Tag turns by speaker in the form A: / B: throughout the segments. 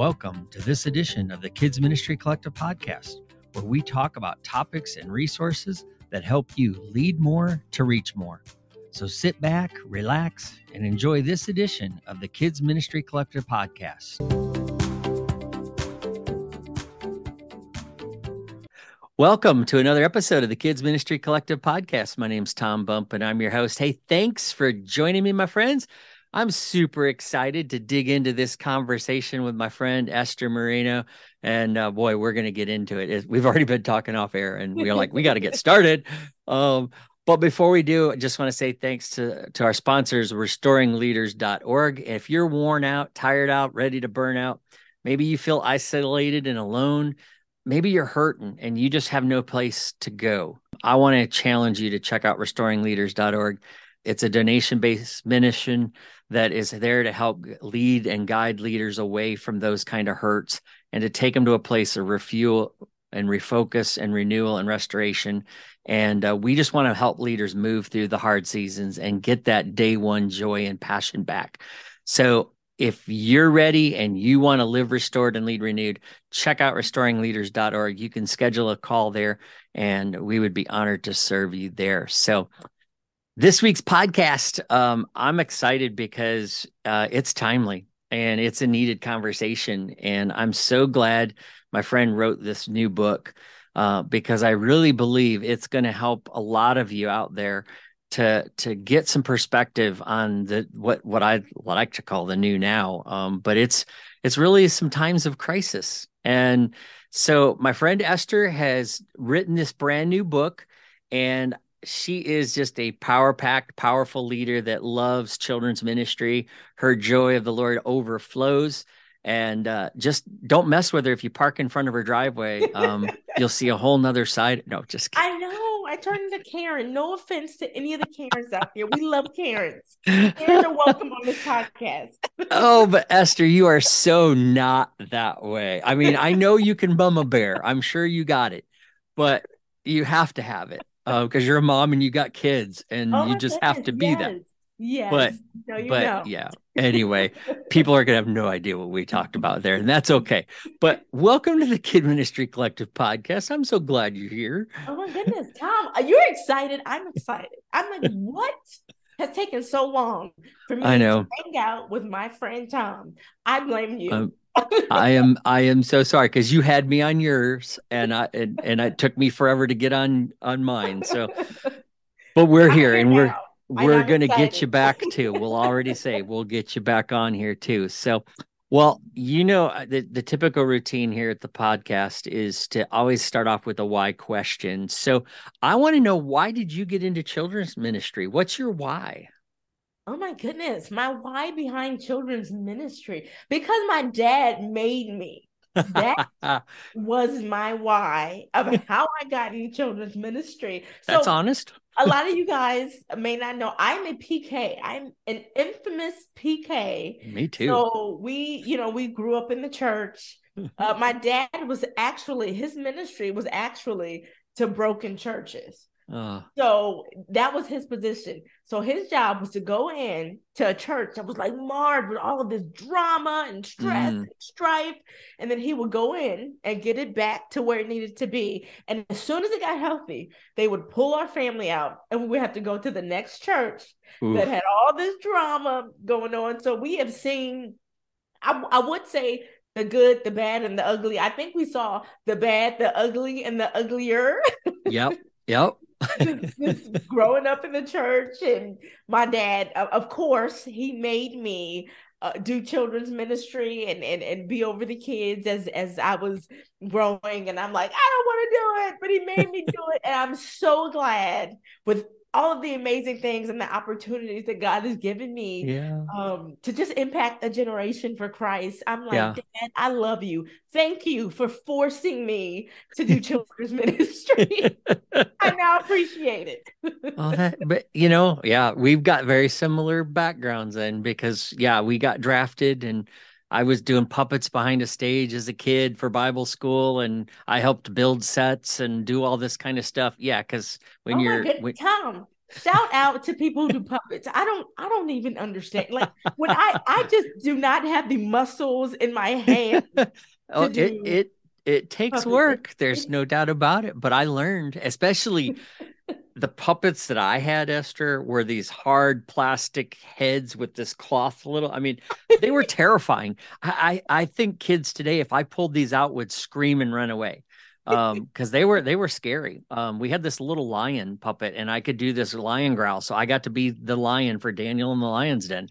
A: Welcome to this edition of the Kids Ministry Collective podcast, where we talk about topics and resources that help you lead more to reach more. So sit back, relax, and enjoy this edition of the Kids Ministry Collective podcast. Welcome to another episode of the Kids Ministry Collective podcast. My name's Tom Bump, and I'm your host. Hey, thanks for joining me, my friends. I'm super excited to dig into this conversation with my friend Esther Moreno. And uh, boy, we're going to get into it. We've already been talking off air and we're like, we got to get started. Um, but before we do, I just want to say thanks to, to our sponsors, restoringleaders.org. If you're worn out, tired out, ready to burn out, maybe you feel isolated and alone, maybe you're hurting and you just have no place to go. I want to challenge you to check out restoringleaders.org. It's a donation based mission that is there to help lead and guide leaders away from those kind of hurts and to take them to a place of refuel and refocus and renewal and restoration. And uh, we just want to help leaders move through the hard seasons and get that day one joy and passion back. So if you're ready and you want to live restored and lead renewed, check out restoringleaders.org. You can schedule a call there and we would be honored to serve you there. So this week's podcast, um, I'm excited because uh, it's timely and it's a needed conversation. And I'm so glad my friend wrote this new book uh, because I really believe it's going to help a lot of you out there to to get some perspective on the what what I like to call the new now. Um, but it's it's really some times of crisis. And so my friend Esther has written this brand new book, and she is just a power packed, powerful leader that loves children's ministry. Her joy of the Lord overflows. And uh, just don't mess with her if you park in front of her driveway. Um, you'll see a whole nother side. No, just
B: kidding. I know. I turned into Karen. No offense to any of the Karens out here. We love Karens. Karens are welcome on this podcast.
A: oh, but Esther, you are so not that way. I mean, I know you can bum a bear. I'm sure you got it, but you have to have it because uh, you're a mom and you got kids and oh you just goodness, have to be
B: yes.
A: that.
B: Yeah.
A: But
B: no,
A: but
B: know.
A: yeah. Anyway, people are gonna have no idea what we talked about there, and that's okay. But welcome to the Kid Ministry Collective podcast. I'm so glad you're here.
B: Oh my goodness, Tom, you're excited. I'm excited. I'm like, what has taken so long for me
A: I know.
B: to hang out with my friend Tom? I blame you.
A: Um, I am I am so sorry because you had me on yours and I and, and it took me forever to get on on mine. So but we're here and we're we're gonna get you back too. We'll already say we'll get you back on here too. So well, you know uh, the, the typical routine here at the podcast is to always start off with a why question. So I want to know why did you get into children's ministry? What's your why?
B: Oh my goodness, my why behind children's ministry because my dad made me. That was my why of how I got in children's ministry.
A: So That's honest.
B: a lot of you guys may not know I'm a PK. I'm an infamous PK.
A: Me too.
B: So we, you know, we grew up in the church. Uh, my dad was actually his ministry was actually to broken churches. Uh, so that was his position. So his job was to go in to a church that was like marred with all of this drama and stress mm. and strife. And then he would go in and get it back to where it needed to be. And as soon as it got healthy, they would pull our family out and we would have to go to the next church Oof. that had all this drama going on. So we have seen, I, I would say, the good, the bad, and the ugly. I think we saw the bad, the ugly, and the uglier.
A: yep. Yep.
B: just, growing up in the church and my dad of course he made me uh, do children's ministry and, and and be over the kids as as I was growing and I'm like I don't want to do it but he made me do it and I'm so glad with all of the amazing things and the opportunities that God has given me
A: yeah.
B: um, to just impact a generation for Christ. I'm like, yeah. Dad, I love you. Thank you for forcing me to do children's ministry. I now appreciate it.
A: well, that, but you know, yeah, we've got very similar backgrounds then because yeah, we got drafted and I was doing puppets behind a stage as a kid for Bible school, and I helped build sets and do all this kind of stuff. Yeah, because when oh you're when,
B: Tom, shout out to people who do puppets. I don't I don't even understand. Like when I I just do not have the muscles in my hand.
A: oh, it it it takes puppets. work. There's no doubt about it. But I learned, especially the puppets that I had, Esther, were these hard plastic heads with this cloth little. I mean, they were terrifying. I, I, I think kids today, if I pulled these out, would scream and run away um because they were they were scary um we had this little lion puppet and i could do this lion growl so i got to be the lion for daniel in the lion's den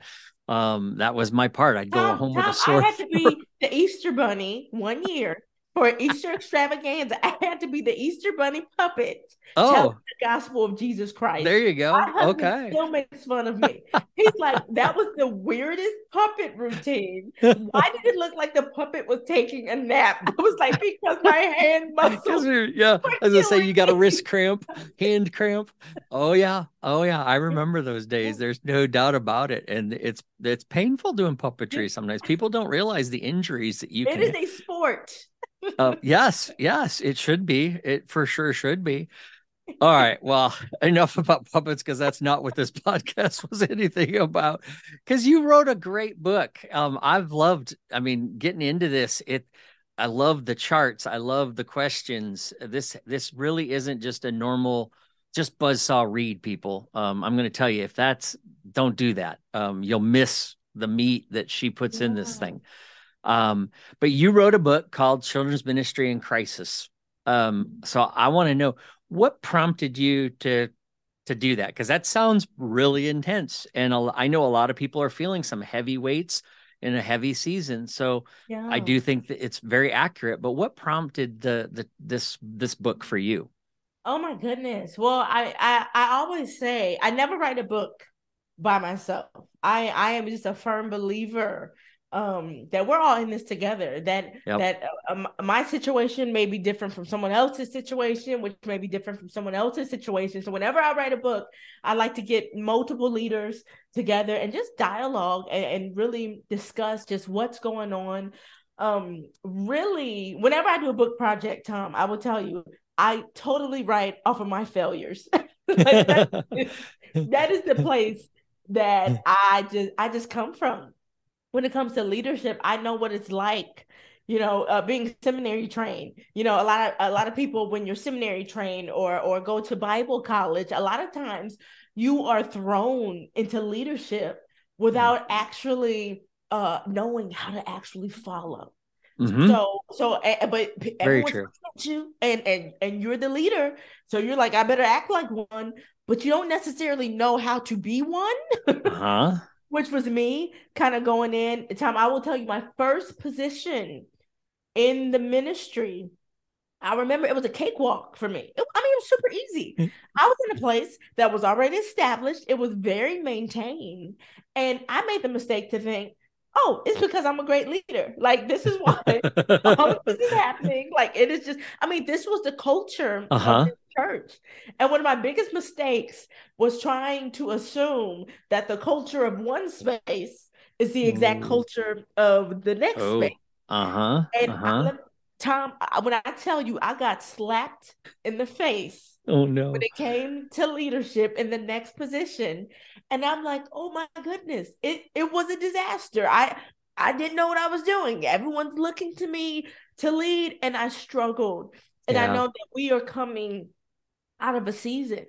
A: um that was my part i'd go
B: Tom,
A: home
B: Tom,
A: with a sword
B: i had to be the easter bunny one year for Easter extravaganza, I had to be the Easter bunny puppet. Oh, the gospel of Jesus Christ.
A: There you go. okay.
B: Still makes fun of me. He's like, that was the weirdest puppet routine. Why did it look like the puppet was taking a nap? It was like because my hand muscles.
A: yeah, as I say, you got a wrist cramp, hand cramp. Oh yeah, oh yeah. I remember those days. There's no doubt about it, and it's it's painful doing puppetry sometimes. People don't realize the injuries that you.
B: It
A: can...
B: is a sport
A: uh, yes, yes, it should be. It for sure should be. All right. Well, enough about puppets because that's not what this podcast was anything about. Because you wrote a great book. Um, I've loved. I mean, getting into this, it. I love the charts. I love the questions. This this really isn't just a normal, just buzzsaw read. People, um, I'm going to tell you if that's don't do that. Um, you'll miss the meat that she puts yeah. in this thing. Um, but you wrote a book called Children's Ministry in Crisis. Um, so I want to know what prompted you to to do that because that sounds really intense, and I know a lot of people are feeling some heavy weights in a heavy season. So yeah. I do think that it's very accurate. But what prompted the the this this book for you?
B: Oh my goodness! Well, I I, I always say I never write a book by myself. I I am just a firm believer um that we're all in this together that yep. that uh, um, my situation may be different from someone else's situation which may be different from someone else's situation. So whenever i write a book i like to get multiple leaders together and just dialogue and, and really discuss just what's going on. Um really whenever i do a book project tom i will tell you i totally write off of my failures. Like that, that is the place that i just i just come from when it comes to leadership, I know what it's like, you know, uh, being seminary trained. You know, a lot of a lot of people when you're seminary trained or or go to Bible college, a lot of times you are thrown into leadership without mm-hmm. actually uh knowing how to actually follow. Mm-hmm. So so uh, but
A: very true.
B: You and and and you're the leader, so you're like I better act like one, but you don't necessarily know how to be one. uh-huh which was me kind of going in. Time I will tell you my first position in the ministry. I remember it was a cakewalk for me. It, I mean, it was super easy. Mm. I was in a place that was already established. It was very maintained, and I made the mistake to think, "Oh, it's because I'm a great leader. Like this is why um, this is happening. Like it is just. I mean, this was the culture uh-huh church. And one of my biggest mistakes was trying to assume that the culture of one space is the exact Ooh. culture of the next oh. space.
A: Uh-huh.
B: And
A: uh-huh.
B: I, Tom, when I tell you I got slapped in the face.
A: Oh no.
B: When it came to leadership in the next position. And I'm like, oh my goodness, it, it was a disaster. I I didn't know what I was doing. Everyone's looking to me to lead, and I struggled. And yeah. I know that we are coming out of a season.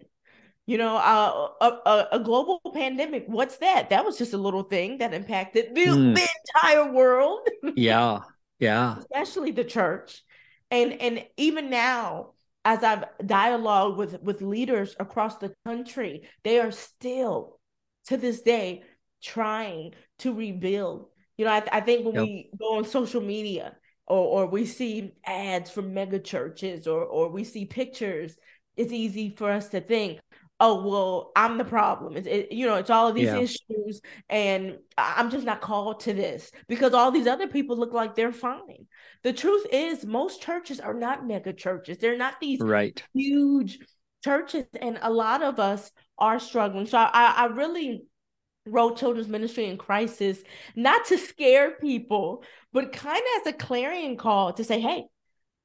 B: You know, uh, a, a, a, global pandemic. What's that? That was just a little thing that impacted the, mm. the entire world.
A: yeah, yeah.
B: Especially the church, and and even now, as I've dialogued with with leaders across the country, they are still, to this day, trying to rebuild. You know, I, I think when yep. we go on social media or, or we see ads from mega churches or or we see pictures it's easy for us to think, oh well, I'm the problem. It's it, you know, it's all of these yeah. issues, and I'm just not called to this because all these other people look like they're fine. The truth is, most churches are not mega churches. They're not these
A: right
B: huge churches, and a lot of us are struggling. So I, I really wrote children's ministry in crisis not to scare people but kind of as a clarion call to say hey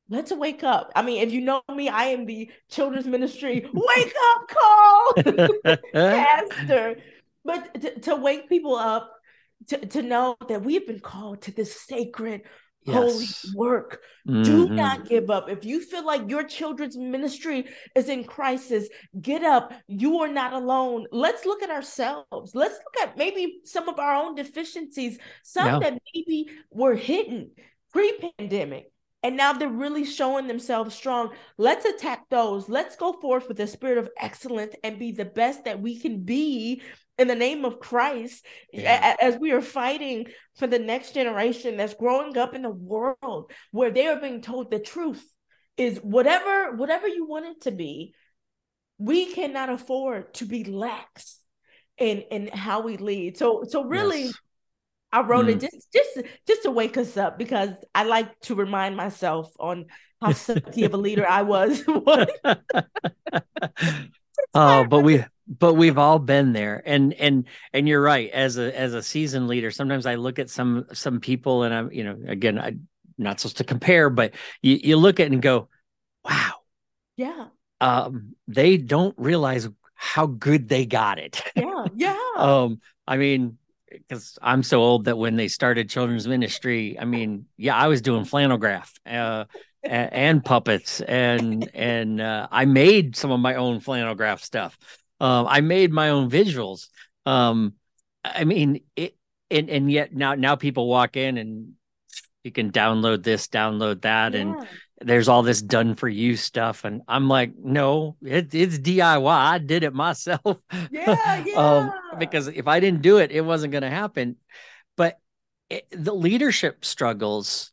B: let's wake up i mean if you know me i am the children's ministry wake up call pastor but to, to wake people up to, to know that we've been called to this sacred yes. holy work. Mm-hmm. Do not give up. If you feel like your children's ministry is in crisis, get up. You are not alone. Let's look at ourselves. Let's look at maybe some of our own deficiencies, some yeah. that maybe were hidden pre pandemic. And now they're really showing themselves strong. Let's attack those. Let's go forth with a spirit of excellence and be the best that we can be in the name of Christ yeah. as we are fighting for the next generation that's growing up in the world where they are being told the truth is whatever whatever you want it to be we cannot afford to be lax in in how we lead so so really yes. I wrote mm. it just just just to wake us up because I like to remind myself on how sucky of a leader I was.
A: oh, but we but we've all been there. And and and you're right. As a as a seasoned leader sometimes i look at some some people and i'm you know again i'm not supposed to compare but you, you look at it and go wow.
B: Yeah.
A: Um they don't realize how good they got it.
B: Yeah yeah.
A: Um i mean because i'm so old that when they started children's ministry i mean yeah i was doing flannel graph uh and, and puppets and and uh, i made some of my own flannel graph stuff um, I made my own visuals. Um, I mean, it, and and yet now now people walk in and you can download this, download that, yeah. and there's all this done for you stuff. And I'm like, no, it, it's DIY. I did it myself.
B: Yeah, yeah. um,
A: because if I didn't do it, it wasn't going to happen. But it, the leadership struggles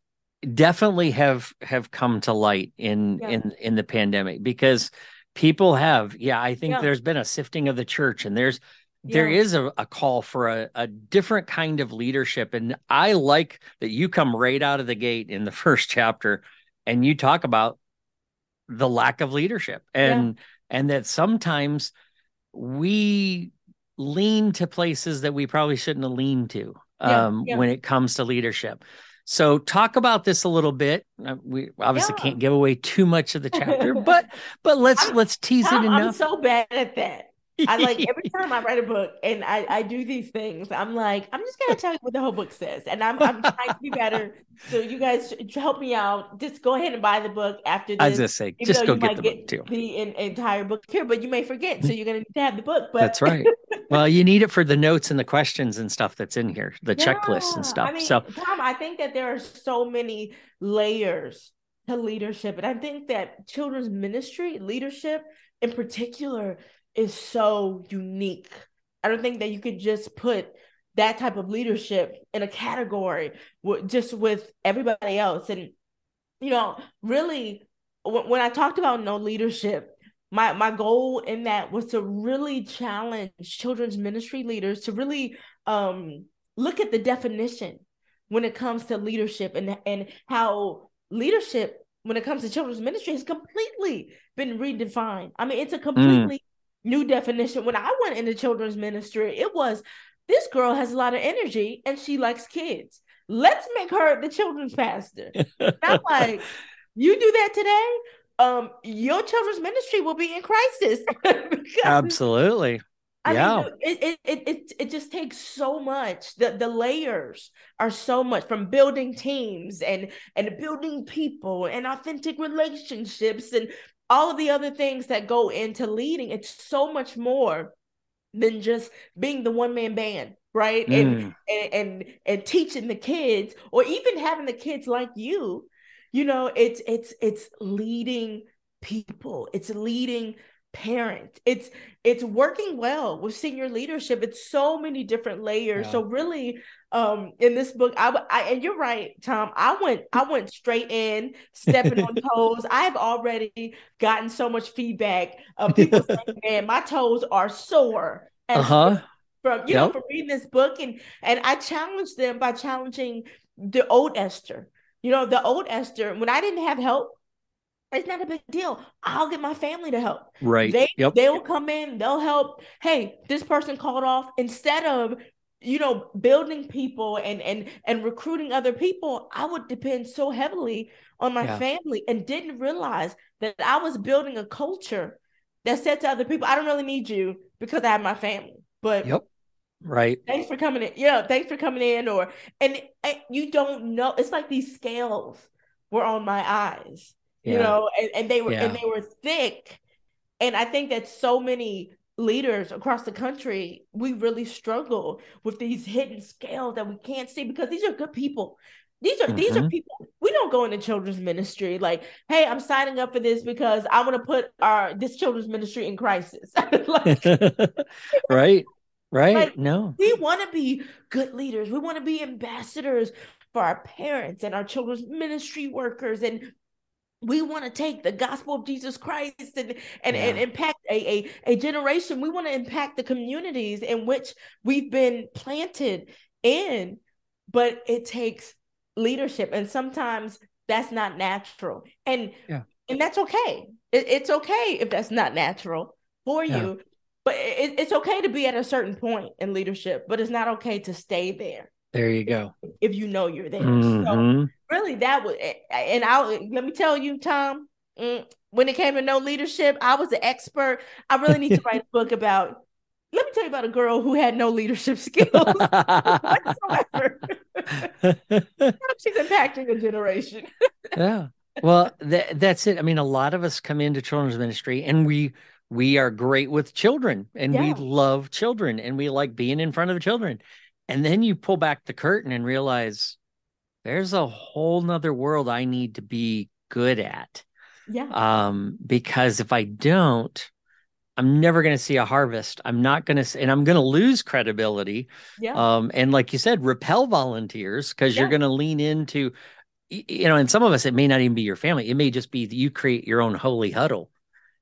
A: definitely have have come to light in yeah. in in the pandemic because people have yeah i think yeah. there's been a sifting of the church and there's there yeah. is a, a call for a, a different kind of leadership and i like that you come right out of the gate in the first chapter and you talk about the lack of leadership and and that sometimes we lean to places that we probably shouldn't have leaned to um, when it comes to leadership so talk about this a little bit. Uh, we obviously yeah. can't give away too much of the chapter, but but let's
B: I'm,
A: let's tease I'm, it enough.
B: I'm so bad at that. I like every time I write a book and I, I do these things, I'm like, I'm just gonna tell you what the whole book says. And I'm I'm trying to be better. So you guys help me out. Just go ahead and buy the book after this.
A: I was just say, just go get the get book too.
B: The in, entire book here, but you may forget. So you're gonna need to have the book. But
A: that's right. well, you need it for the notes and the questions and stuff that's in here, the yeah. checklists and stuff. I mean, so
B: Tom, I think that there are so many layers to leadership. And I think that children's ministry leadership in particular is so unique. I don't think that you could just put that type of leadership in a category with, just with everybody else. And, you know, really, w- when I talked about no leadership, my, my goal in that was to really challenge children's ministry leaders to really um, look at the definition when it comes to leadership and, and how leadership when it comes to children's ministry has completely been redefined. I mean, it's a mm. completely mm new definition. When I went into children's ministry, it was this girl has a lot of energy and she likes kids. Let's make her the children's pastor. I'm like, you do that today, um, your children's ministry will be in crisis.
A: Absolutely. I yeah.
B: mean, it, it it it just takes so much. The the layers are so much from building teams and and building people and authentic relationships and all of the other things that go into leading it's so much more than just being the one man band right mm. and, and and and teaching the kids or even having the kids like you you know it's it's it's leading people it's leading parents it's it's working well with senior leadership it's so many different layers yeah. so really um in this book I, I and you're right tom i went i went straight in stepping on toes i have already gotten so much feedback of people saying man my toes are sore
A: uh-huh
B: from you yep. know from reading this book and and i challenged them by challenging the old esther you know the old esther when i didn't have help it's not a big deal. I'll get my family to help.
A: Right.
B: They
A: yep.
B: they'll come in, they'll help. Hey, this person called off instead of you know building people and and and recruiting other people i would depend so heavily on my yeah. family and didn't realize that i was building a culture that said to other people i don't really need you because i have my family but
A: yep right
B: thanks for coming in yeah thanks for coming in or and, and you don't know it's like these scales were on my eyes yeah. you know and, and they were yeah. and they were thick and i think that so many leaders across the country we really struggle with these hidden scales that we can't see because these are good people these are mm-hmm. these are mm-hmm. people we don't go into children's ministry like hey i'm signing up for this because i want to put our this children's ministry in crisis like,
A: right right like, no
B: we want to be good leaders we want to be ambassadors for our parents and our children's ministry workers and we want to take the gospel of Jesus Christ and and, yeah. and impact a, a, a generation. We want to impact the communities in which we've been planted in, but it takes leadership. And sometimes that's not natural. And yeah. and that's okay. It, it's okay if that's not natural for yeah. you. But it, it's okay to be at a certain point in leadership, but it's not okay to stay there.
A: There you go.
B: If you know you're there. Mm-hmm. So really that was eh, eh, and I eh, let me tell you, Tom, mm, when it came to no leadership, I was an expert. I really need to write a book about let me tell you about a girl who had no leadership skills whatsoever. She's impacting a generation.
A: yeah. Well, that, that's it. I mean, a lot of us come into children's ministry and we we are great with children and yeah. we love children and we like being in front of the children. And then you pull back the curtain and realize there's a whole nother world I need to be good at.
B: Yeah.
A: Um, because if I don't, I'm never going to see a harvest. I'm not going to, and I'm going to lose credibility.
B: Yeah.
A: Um, and like you said, repel volunteers because yeah. you're going to lean into, you know, and some of us, it may not even be your family. It may just be that you create your own holy huddle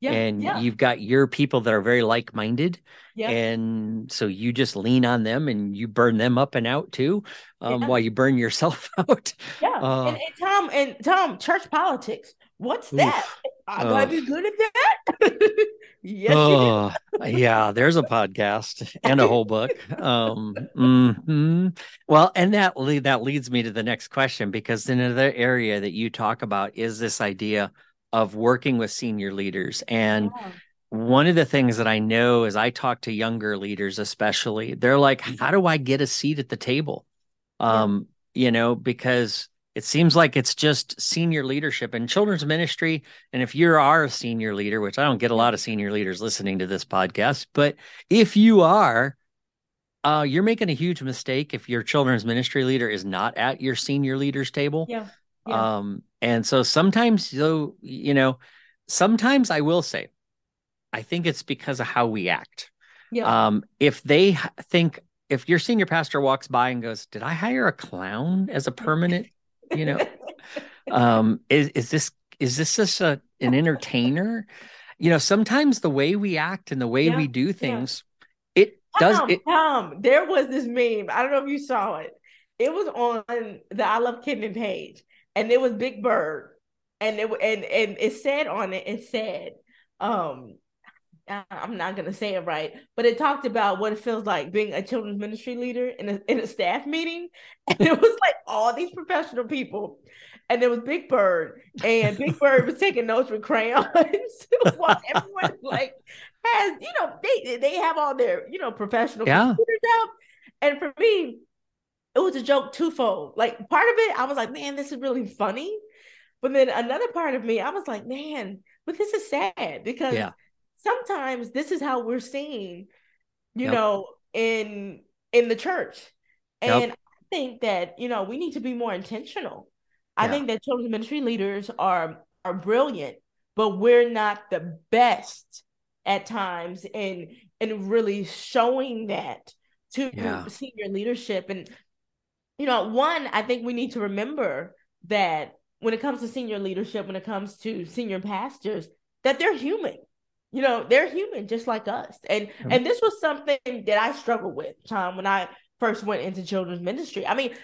A: yeah, and yeah. you've got your people that are very like-minded yeah. and so you just lean on them and you burn them up and out too um, yeah. while you burn yourself out
B: yeah uh, and, and, tom and tom church politics what's that i gotta uh, be good at that yes uh,
A: yeah there's a podcast and a whole book um, mm-hmm. well and that that leads me to the next question because another area that you talk about is this idea of working with senior leaders. And yeah. one of the things that I know is I talk to younger leaders, especially, they're like, how do I get a seat at the table? Um, yeah. you know, because it seems like it's just senior leadership and children's ministry. And if you are a senior leader, which I don't get a lot of senior leaders listening to this podcast, but if you are, uh, you're making a huge mistake if your children's ministry leader is not at your senior leaders table.
B: Yeah. yeah.
A: Um, and so sometimes, though, you know, sometimes I will say, I think it's because of how we act.
B: Yeah.
A: Um, if they think, if your senior pastor walks by and goes, "Did I hire a clown as a permanent?" you know, um, is is this is this just a an entertainer? You know, sometimes the way we act and the way yeah. we do things, yeah. it does.
B: Tom,
A: it,
B: Tom, there was this meme. I don't know if you saw it. It was on the I Love Kidmin page, and it was Big Bird, and it and and it said on it, it said, um, I'm not gonna say it right, but it talked about what it feels like being a children's ministry leader in a in a staff meeting, and it was like all these professional people, and there was Big Bird, and Big Bird was taking notes with crayons. While everyone like has you know they they have all their you know professional
A: yeah.
B: computers out, and for me it was a joke twofold. Like part of it, I was like, man, this is really funny. But then another part of me, I was like, man, but this is sad because yeah. sometimes this is how we're seen, you yep. know, in in the church. And yep. I think that, you know, we need to be more intentional. Yeah. I think that children's ministry leaders are are brilliant, but we're not the best at times in in really showing that to yeah. senior leadership and you know, one, I think we need to remember that when it comes to senior leadership, when it comes to senior pastors, that they're human. You know, they're human just like us. And mm-hmm. and this was something that I struggled with, Tom, when I first went into children's ministry. I mean,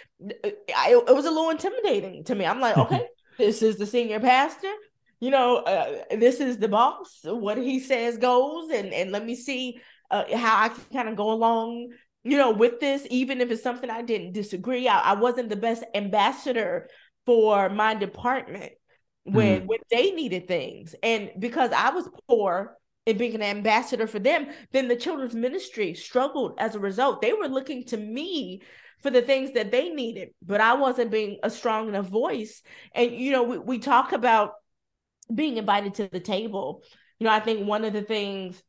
B: I, it was a little intimidating to me. I'm like, okay, this is the senior pastor. you know, uh, this is the boss. What he says goes, and and let me see uh, how I can kind of go along, you know, with this, even if it's something I didn't disagree. I, I wasn't the best ambassador for my department when mm. when they needed things, and because I was poor and being an ambassador for them, then the children's ministry struggled as a result. They were looking to me for the things that they needed, but I wasn't being a strong enough voice. And you know, we, we talk about being invited to the table. You know, I think one of the things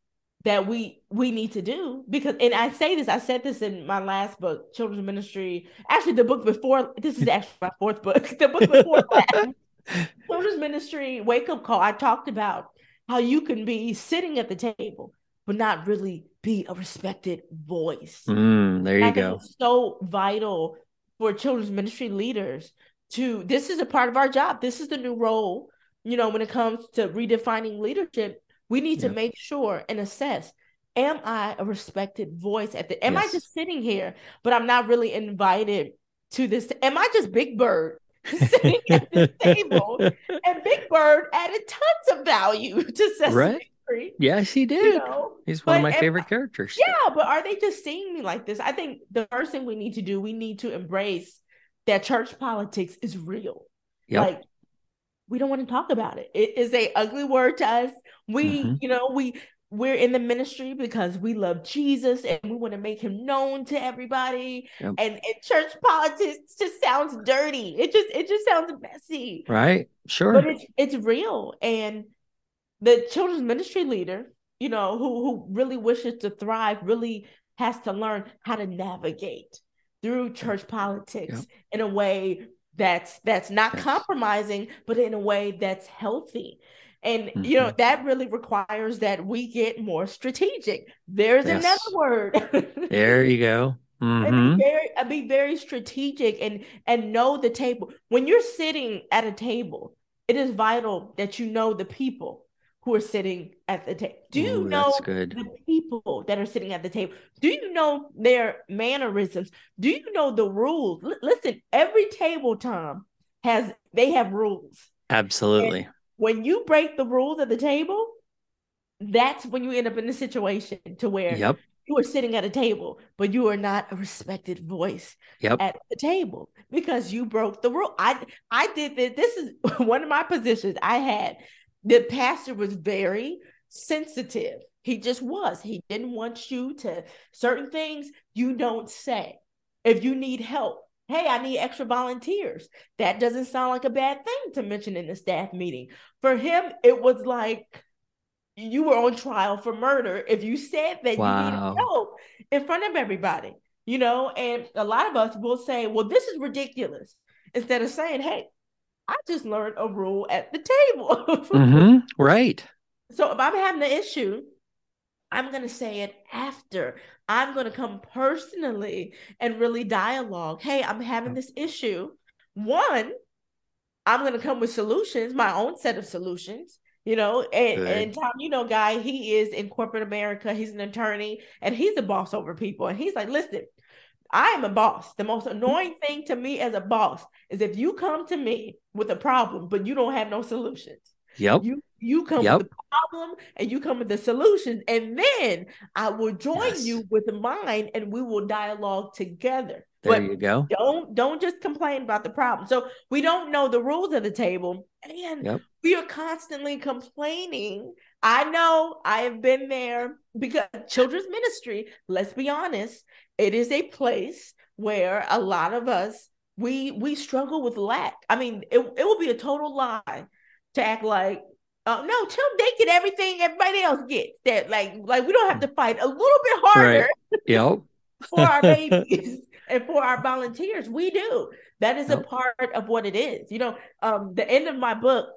B: that we we need to do because and I say this, I said this in my last book, Children's Ministry. Actually, the book before this is actually my fourth book. The book before that, Children's Ministry Wake Up Call. I talked about how you can be sitting at the table, but not really be a respected voice.
A: Mm, there you go.
B: So vital for children's ministry leaders to this is a part of our job. This is the new role you know, when it comes to redefining leadership, we need yeah. to make sure and assess am I a respected voice at the am yes. I just sitting here, but I'm not really invited to this? Am I just Big Bird sitting at the table? And Big Bird added tons of value to Sesame right. Street.
A: Yes, he did. You know? He's one but, of my favorite and, characters.
B: Yeah, but are they just seeing me like this? I think the first thing we need to do, we need to embrace that church politics is real. Yep. Like we don't want to talk about it. It is a ugly word to us. We, mm-hmm. you know, we we're in the ministry because we love Jesus and we want to make him known to everybody. Yep. And, and church politics just sounds dirty. It just it just sounds messy.
A: Right. Sure.
B: But it's it's real. And the children's ministry leader, you know, who who really wishes to thrive, really has to learn how to navigate through church politics yep. in a way that's that's not compromising but in a way that's healthy and mm-hmm. you know mm-hmm. that really requires that we get more strategic there's yes. another word
A: there you go
B: mm-hmm. be very, be very strategic and and know the table when you're sitting at a table it is vital that you know the people who are sitting at the table. Do you Ooh, know the people that are sitting at the table? Do you know their mannerisms? Do you know the rules? L- listen, every table, Tom, has they have rules.
A: Absolutely.
B: And when you break the rules of the table, that's when you end up in a situation to where
A: yep.
B: you are sitting at a table, but you are not a respected voice
A: yep.
B: at the table because you broke the rule. I I did this. This is one of my positions I had the pastor was very sensitive. He just was. He didn't want you to certain things you don't say. If you need help, hey, I need extra volunteers. That doesn't sound like a bad thing to mention in the staff meeting. For him, it was like you were on trial for murder if you said that wow. you needed help in front of everybody, you know. And a lot of us will say, well, this is ridiculous, instead of saying, hey, I just learned a rule at the table.
A: mm-hmm. Right.
B: So if I'm having an issue, I'm going to say it after. I'm going to come personally and really dialogue. Hey, I'm having this issue. One, I'm going to come with solutions, my own set of solutions. You know, and, and Tom, you know, guy, he is in corporate America. He's an attorney and he's a boss over people. And he's like, listen, I am a boss. The most mm-hmm. annoying thing to me as a boss is if you come to me with a problem, but you don't have no solutions.
A: Yep.
B: You you come yep. with the problem and you come with the solutions, and then I will join yes. you with mine, and we will dialogue together.
A: There but you go.
B: Don't don't just complain about the problem. So we don't know the rules of the table, and yep. we are constantly complaining. I know I have been there because children's ministry. Let's be honest, it is a place where a lot of us we we struggle with lack. I mean, it, it would be a total lie to act like uh, no, Tim, they get everything everybody else gets. That like like we don't have to fight a little bit harder.
A: Right. Yep.
B: for our babies and for our volunteers, we do. That is yep. a part of what it is. You know, um, the end of my book,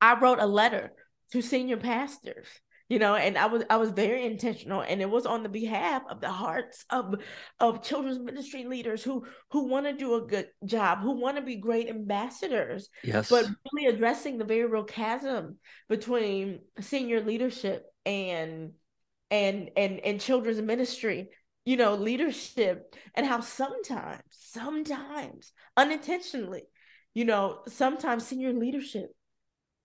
B: I wrote a letter to senior pastors you know and i was i was very intentional and it was on the behalf of the hearts of of children's ministry leaders who who want to do a good job who want to be great ambassadors
A: yes.
B: but really addressing the very real chasm between senior leadership and and and and children's ministry you know leadership and how sometimes sometimes unintentionally you know sometimes senior leadership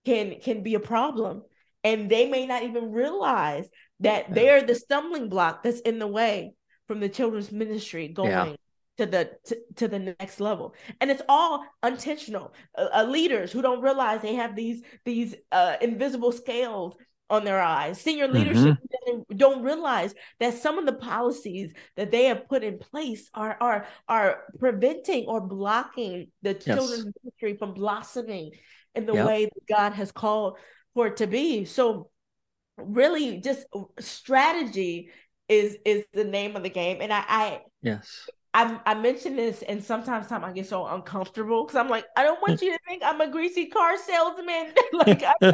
B: can can be a problem and they may not even realize that they're the stumbling block that's in the way from the children's ministry going yeah. to the to, to, the next level and it's all intentional uh, leaders who don't realize they have these these uh, invisible scales on their eyes senior mm-hmm. leadership mm-hmm. don't realize that some of the policies that they have put in place are are are preventing or blocking the yes. children's ministry from blossoming in the yep. way that God has called for it to be. So really just strategy is is the name of the game. And I, I
A: yes.
B: I, I mention this, and sometimes time I get so uncomfortable because I'm like, I don't want you to think I'm a greasy car salesman. like I'm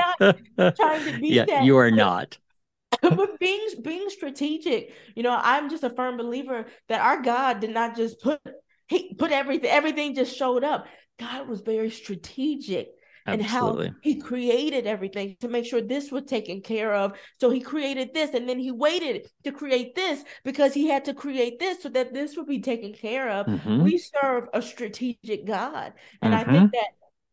B: not trying to be yeah, that.
A: You are not.
B: but being being strategic, you know, I'm just a firm believer that our God did not just put he put everything everything just showed up. God was very strategic Absolutely. and how he created everything to make sure this was taken care of. So he created this and then he waited to create this because he had to create this so that this would be taken care of. Mm-hmm. We serve a strategic God. And mm-hmm. I think that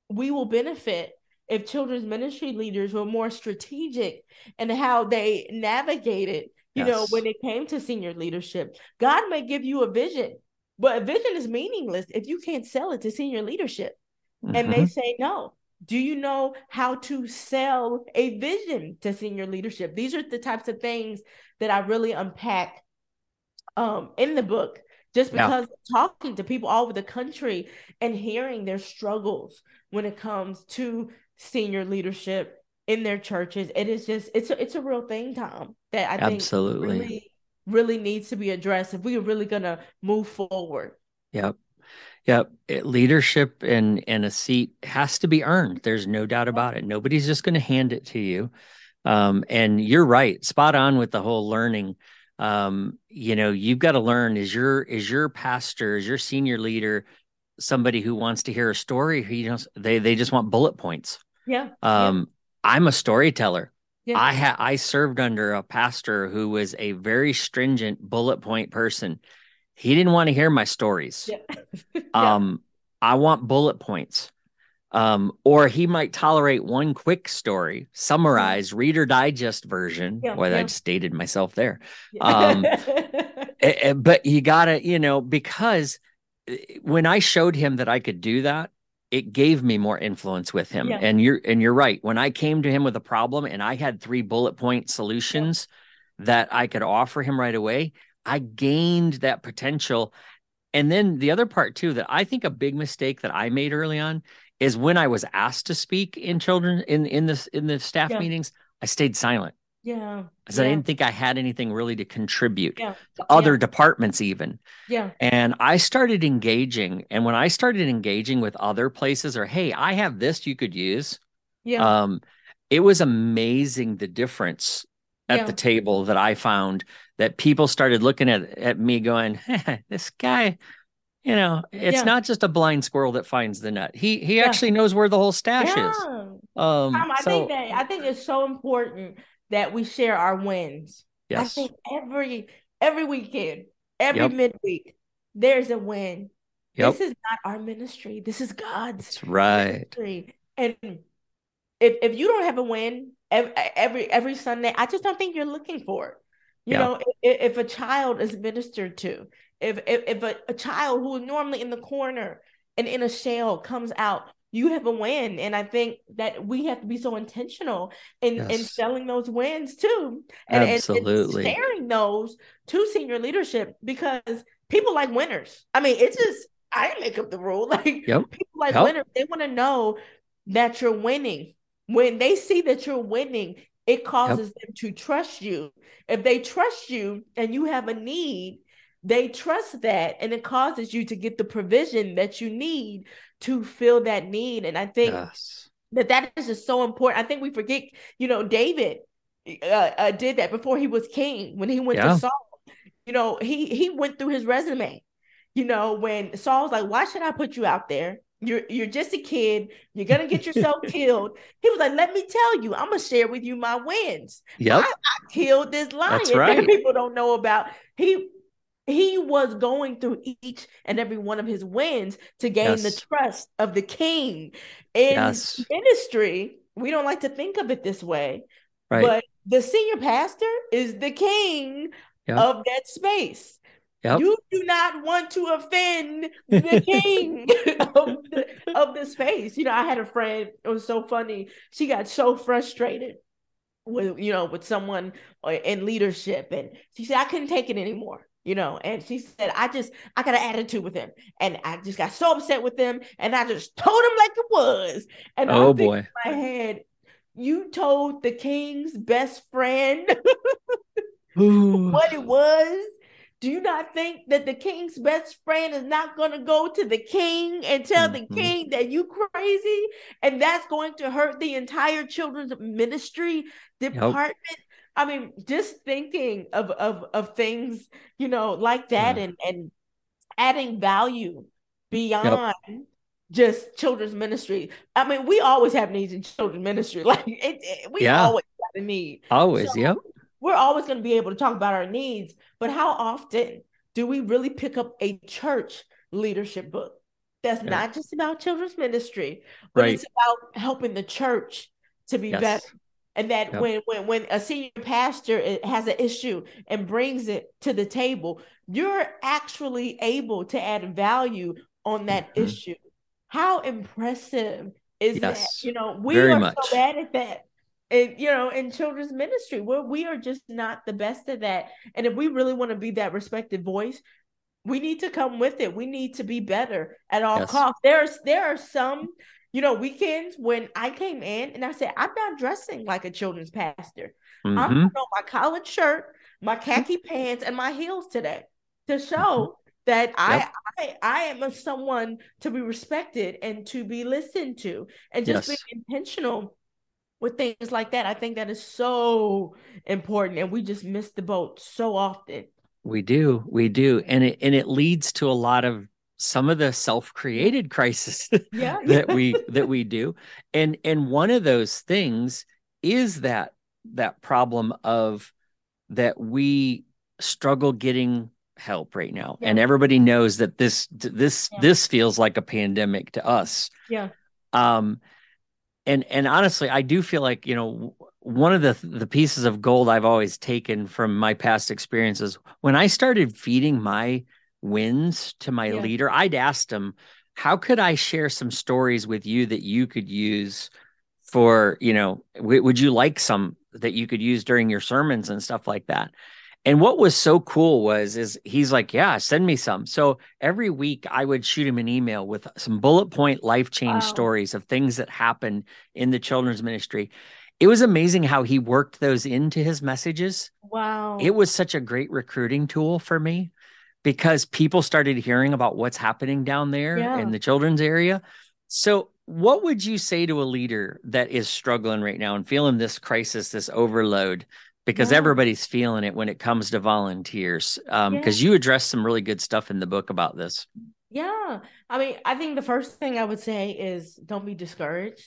B: we will benefit if children's ministry leaders were more strategic and how they navigated, you yes. know, when it came to senior leadership. God may give you a vision, but a vision is meaningless if you can't sell it to senior leadership. Mm-hmm. And they mm-hmm. say no. Do you know how to sell a vision to senior leadership? These are the types of things that I really unpack um, in the book just because yeah. talking to people all over the country and hearing their struggles when it comes to senior leadership in their churches it is just it's a, it's a real thing tom that i
A: absolutely
B: think really really needs to be addressed if we are really going to move forward
A: yep yeah, leadership and and a seat has to be earned. There's no doubt about it. Nobody's just going to hand it to you. Um, and you're right, spot on with the whole learning. Um, you know, you've got to learn. Is your is your pastor, is your senior leader somebody who wants to hear a story? He just they they just want bullet points.
B: Yeah.
A: Um, yeah. I'm a storyteller. Yeah. I had I served under a pastor who was a very stringent bullet point person he didn't want to hear my stories. Yeah. yeah. Um, I want bullet points. Um, or he might tolerate one quick story, summarized. Reader Digest version. Yeah, well, yeah. I just dated myself there. Um, but you gotta, you know, because eh, when I showed him that I could do that, it gave me more influence with him. Yeah. And you're and you're right. When I came to him with a problem and I had three bullet point solutions that I could offer him right away, I gained that potential. And then the other part too that I think a big mistake that I made early on is when I was asked to speak in children in in this in the staff yeah. meetings, I stayed silent.
B: Yeah.
A: Because yeah. I didn't think I had anything really to contribute yeah. to other yeah. departments, even.
B: Yeah.
A: And I started engaging. And when I started engaging with other places, or hey, I have this you could use.
B: Yeah.
A: Um, it was amazing the difference at the table that I found that people started looking at at me going, hey, this guy, you know, it's yeah. not just a blind squirrel that finds the nut. He he yeah. actually knows where the whole stash yeah. is.
B: Um, Tom, I so, think that I think it's so important that we share our wins. Yes. I think every every weekend, every yep. midweek, there's a win. Yep. This is not our ministry. This is God's.
A: That's right.
B: Ministry. And if if you don't have a win every every, every Sunday, I just don't think you're looking for it. You yeah. know, if, if, a child is ministered to, if if, if a, a child who is normally in the corner and in a shell comes out, you have a win. And I think that we have to be so intentional in, yes. in selling those wins too. And,
A: Absolutely.
B: And, and sharing those to senior leadership because people like winners. I mean, it's just I make up the rule. Like yep. people like yep. winners, they want to know that you're winning. When they see that you're winning, it causes yep. them to trust you. If they trust you and you have a need, they trust that and it causes you to get the provision that you need to fill that need. And I think yes. that that is just so important. I think we forget, you know, David uh, uh, did that before he was king when he went yeah. to Saul. You know, he he went through his resume. You know, when Saul's like, "Why should I put you out there? You're you're just a kid. You're gonna get yourself killed. He was like, "Let me tell you, I'm gonna share with you my wins.
A: Yep,
B: I, I killed this lion
A: That's right.
B: that people don't know about. He he was going through each and every one of his wins to gain yes. the trust of the king in yes. ministry. we don't like to think of it this way. Right. But the senior pastor is the king yep. of that space. Yep. You do not want to offend the king of, the, of the space. You know, I had a friend, it was so funny. She got so frustrated with, you know, with someone uh, in leadership. And she said, I couldn't take it anymore you know and she said i just i got an attitude with him and i just got so upset with him and i just told him like it was and oh boy in my head you told the king's best friend what it was do you not think that the king's best friend is not going to go to the king and tell mm-hmm. the king that you crazy and that's going to hurt the entire children's ministry department yep. I mean, just thinking of of of things, you know, like that, yeah. and and adding value beyond yep. just children's ministry. I mean, we always have needs in children's ministry. Like it, it, we yeah. always got a need.
A: Always, so yep.
B: We're always going to be able to talk about our needs, but how often do we really pick up a church leadership book? That's yeah. not just about children's ministry, but right. it's about helping the church to be yes. better and that yep. when when when a senior pastor has an issue and brings it to the table you're actually able to add value on that mm-hmm. issue how impressive is yes, that you know we are much. so bad at that and you know in children's ministry where we are just not the best at that and if we really want to be that respected voice we need to come with it we need to be better at all yes. costs there's there are some you know, weekends when I came in and I said, I'm not dressing like a children's pastor. Mm-hmm. I'm on my collared shirt, my khaki pants, and my heels today to show mm-hmm. that I, I I am someone to be respected and to be listened to and just yes. being intentional with things like that. I think that is so important and we just miss the boat so often.
A: We do. We do. And it and it leads to a lot of some of the self-created crises yeah. that we that we do and and one of those things is that that problem of that we struggle getting help right now yeah. and everybody knows that this this yeah. this feels like a pandemic to us
B: yeah
A: um and and honestly i do feel like you know one of the the pieces of gold i've always taken from my past experiences when i started feeding my wins to my yeah. leader, I'd asked him, how could I share some stories with you that you could use for, you know, w- would you like some that you could use during your sermons and stuff like that? And what was so cool was is he's like, yeah, send me some. So every week I would shoot him an email with some bullet point life change wow. stories of things that happened in the children's ministry. It was amazing how he worked those into his messages.
B: Wow.
A: It was such a great recruiting tool for me because people started hearing about what's happening down there yeah. in the children's area. So, what would you say to a leader that is struggling right now and feeling this crisis, this overload? Because yeah. everybody's feeling it when it comes to volunteers. Because um, yeah. you address some really good stuff in the book about this.
B: Yeah. I mean, I think the first thing I would say is don't be discouraged.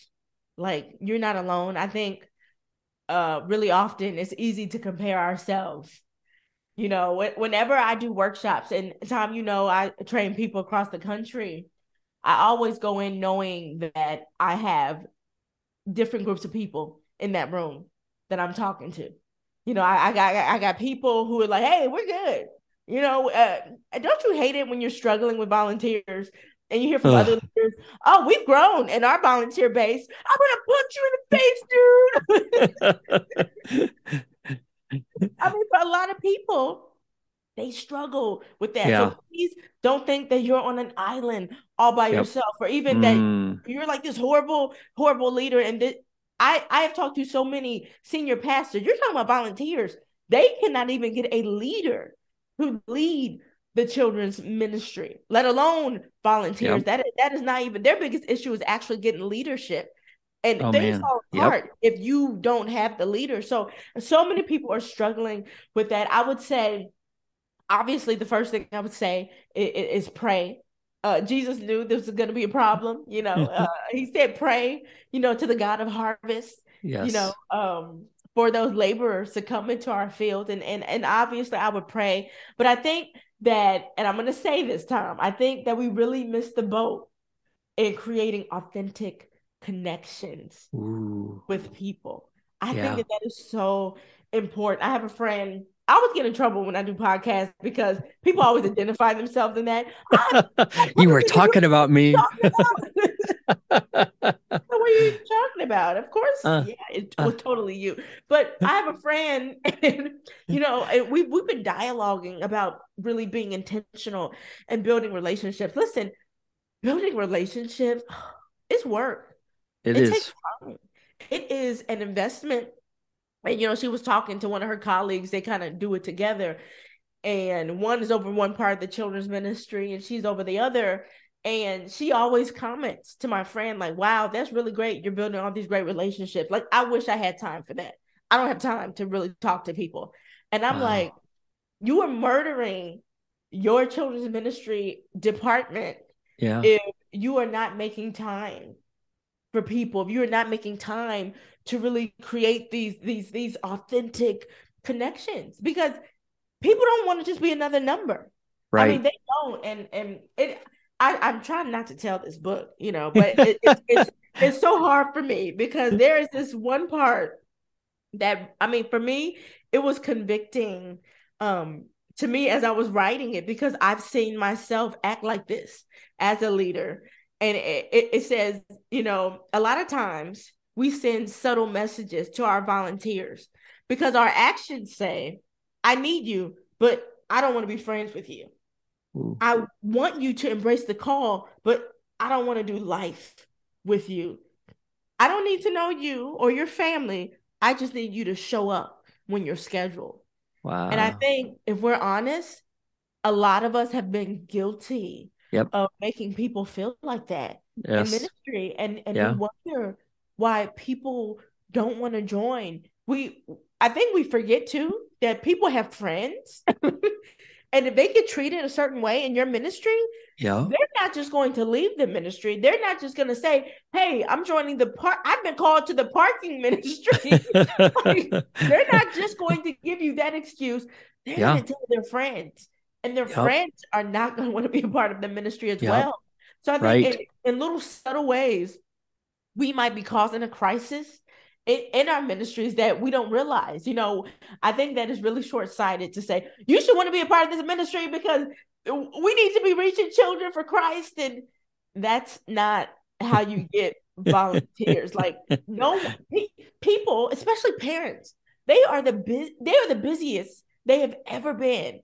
B: Like, you're not alone. I think uh, really often it's easy to compare ourselves you know whenever i do workshops and tom you know i train people across the country i always go in knowing that i have different groups of people in that room that i'm talking to you know i, I got i got people who are like hey we're good you know uh, don't you hate it when you're struggling with volunteers and you hear from Ugh. other leaders, oh, we've grown in our volunteer base. I'm gonna punch you in the face, dude. I mean, for a lot of people, they struggle with that. Yeah. So please don't think that you're on an island all by yep. yourself, or even mm. that you're like this horrible, horrible leader. And that I I have talked to so many senior pastors. You're talking about volunteers. They cannot even get a leader who lead the children's ministry, let alone volunteers. That that is not even their biggest issue is actually getting leadership and oh, things man. fall apart yep. if you don't have the leader so so many people are struggling with that i would say obviously the first thing i would say is, is pray uh, jesus knew this was going to be a problem you know uh, he said pray you know to the god of harvest yes. you know um for those laborers to come into our field and and and obviously i would pray but i think that and i'm going to say this time i think that we really missed the boat in creating authentic connections
A: Ooh.
B: with people. I yeah. think that that is so important. I have a friend. I always get in trouble when I do podcasts because people always identify themselves in that.
A: you were talking about me. Talking
B: about? what are you talking about? Of course, uh, yeah, it uh, was totally you. But I have a friend, and you know, and we we've been dialoguing about really being intentional and building relationships. Listen, building relationships is work.
A: It, it is.
B: It is an investment. And you know, she was talking to one of her colleagues. They kind of do it together, and one is over one part of the children's ministry, and she's over the other. And she always comments to my friend, like, wow, that's really great. You're building all these great relationships. Like, I wish I had time for that. I don't have time to really talk to people. And I'm wow. like, you are murdering your children's ministry department
A: yeah.
B: if you are not making time for people, if you are not making time to really create these these these authentic connections because people don't want to just be another number. Right. I mean, they don't, and and it I, I'm trying not to tell this book, you know, but it, it, it's it's so hard for me because there is this one part that I mean, for me, it was convicting um to me as I was writing it because I've seen myself act like this as a leader. And it, it, says, you know, a lot of times we send subtle messages to our volunteers because our actions say, I need you, but I don't want to be friends with you. I want you to embrace the call, but I don't want to do life with you. I don't need to know you or your family. I just need you to show up when you're scheduled.
A: Wow.
B: And I think if we're honest, a lot of us have been guilty
A: yep.
B: of making people feel like that yes. in ministry. And and yeah. wonder why people don't want to join. We I think we forget too that people have friends And if they get treated a certain way in your ministry,
A: yeah,
B: they're not just going to leave the ministry. They're not just going to say, "Hey, I'm joining the park. I've been called to the parking ministry." like, they're not just going to give you that excuse. They're yeah. going to tell their friends, and their yep. friends are not going to want to be a part of the ministry as yep. well. So I think right. in, in little subtle ways, we might be causing a crisis in, in our ministries that we don't realize. You know, I think that is really short sighted to say you should want to be a part of this ministry because we need to be reaching children for Christ, and that's not how you get volunteers. like no people, especially parents, they are the bu- they are the busiest they have ever been.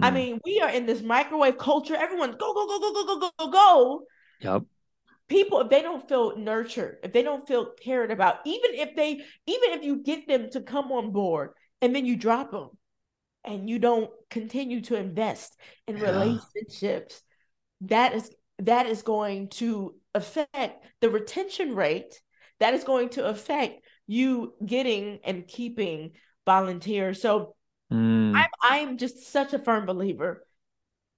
B: Mm. I hmm. mean, we are in this microwave culture. Everyone's go go go go go go go go.
A: Yep
B: people if they don't feel nurtured if they don't feel cared about even if they even if you get them to come on board and then you drop them and you don't continue to invest in yeah. relationships that is that is going to affect the retention rate that is going to affect you getting and keeping volunteers so mm. i'm i'm just such a firm believer.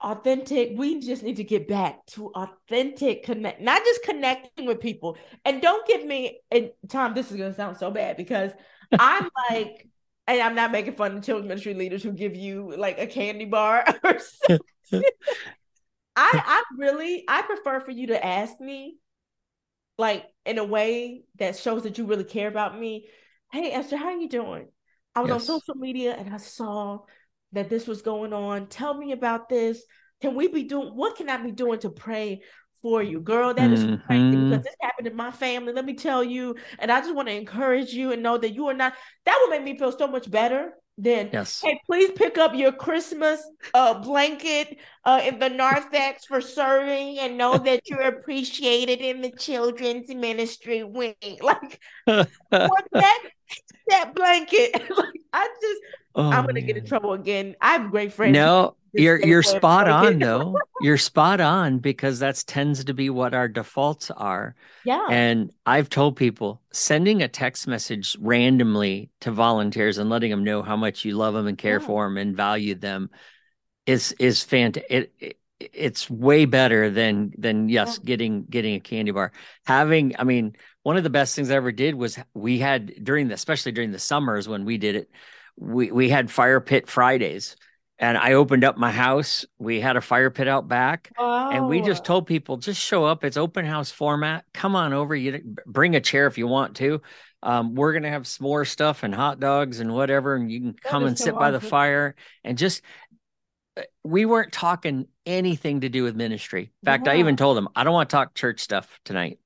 B: Authentic we just need to get back to authentic connect not just connecting with people. And don't give me and tom this is going to sound so bad because i'm like and i'm not making fun of children's ministry leaders who give you like a candy bar or something. I i really i prefer for you to ask me like in a way that shows that you really care about me. Hey esther how are you doing i was yes. on social media and i saw that this was going on. Tell me about this. Can we be doing what can I be doing to pray for you, girl? That is mm-hmm. crazy because this happened in my family. Let me tell you, and I just want to encourage you and know that you are not. That would make me feel so much better. Then,
A: yes.
B: hey, please pick up your Christmas uh, blanket uh, in the narthex for serving, and know that you're appreciated in the children's ministry wing. Like, what that that blanket? like, I just Oh, I'm gonna get in trouble again. I have great friends.
A: No, you're you're spot on though. you're spot on because that's tends to be what our defaults are.
B: Yeah.
A: And I've told people sending a text message randomly to volunteers and letting them know how much you love them and care yeah. for them and value them is is fantastic. It, it, it's way better than than yes yeah. getting getting a candy bar. Having I mean one of the best things I ever did was we had during the especially during the summers when we did it we we had fire pit Fridays, and I opened up my house. We had a fire pit out back, wow. and we just told people just show up. It's open house format. Come on over. You bring a chair if you want to. Um, we're gonna have s'more stuff and hot dogs and whatever, and you can come and so sit awesome. by the fire and just. We weren't talking anything to do with ministry. In fact, yeah. I even told them I don't want to talk church stuff tonight.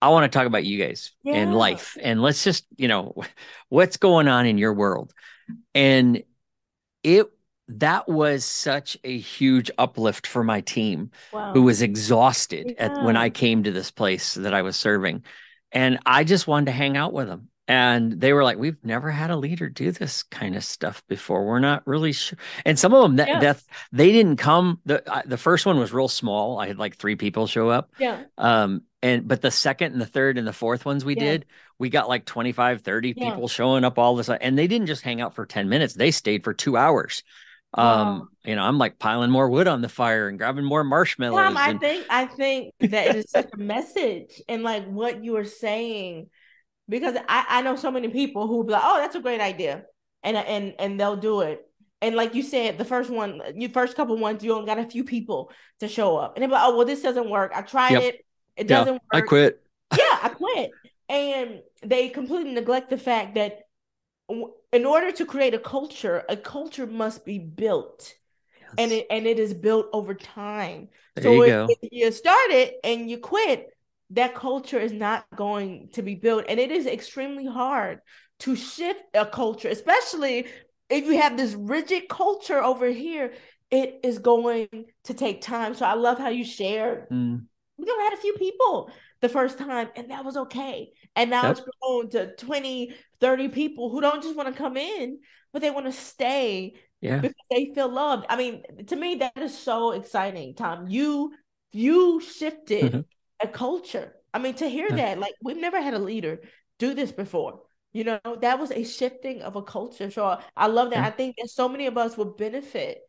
A: I want to talk about you guys yeah. and life, and let's just you know what's going on in your world, and it that was such a huge uplift for my team wow. who was exhausted yeah. at, when I came to this place that I was serving. And I just wanted to hang out with them. And they were like, We've never had a leader do this kind of stuff before. We're not really sure. And some of them that, yeah. that they didn't come. The the first one was real small. I had like three people show up.
B: Yeah.
A: Um, and but the second and the third and the fourth ones we yeah. did, we got like 25, 30 yeah. people showing up all this. And they didn't just hang out for 10 minutes, they stayed for two hours um wow. you know i'm like piling more wood on the fire and grabbing more marshmallows
B: Tom,
A: i
B: think i think that is such a message and like what you are saying because i i know so many people who be like oh that's a great idea. And and and they'll do it. And like you said the first one you first couple ones you only got a few people to show up. And they're like oh well this doesn't work. I tried yep. it. It doesn't
A: work. i quit.
B: Yeah i quit. And they completely neglect the fact that in order to create a culture, a culture must be built. Yes. And it and it is built over time.
A: There so you if,
B: if you start it and you quit, that culture is not going to be built. And it is extremely hard to shift a culture, especially if you have this rigid culture over here. It is going to take time. So I love how you shared. Mm. We only had a few people the first time, and that was okay. And now it's grown to 20, 30 people who don't just want to come in, but they want to stay
A: yeah.
B: because they feel loved. I mean, to me, that is so exciting, Tom. You you shifted mm-hmm. A culture. I mean, to hear that, like we've never had a leader do this before. You know, that was a shifting of a culture. So I love that. Yeah. I think that so many of us would benefit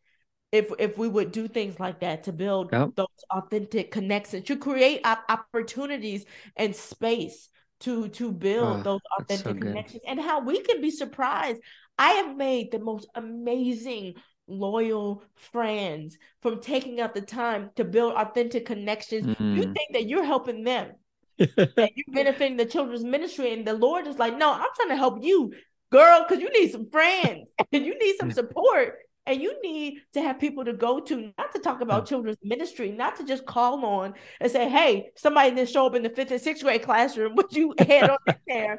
B: if if we would do things like that to build yep. those authentic connections to create opportunities and space to to build oh, those authentic so connections and how we can be surprised i have made the most amazing loyal friends from taking out the time to build authentic connections mm-hmm. you think that you're helping them that you're benefiting the children's ministry and the lord is like no i'm trying to help you girl because you need some friends and you need some support and you need to have people to go to, not to talk about children's ministry, not to just call on and say, hey, somebody didn't show up in the fifth and sixth grade classroom, would you head on there?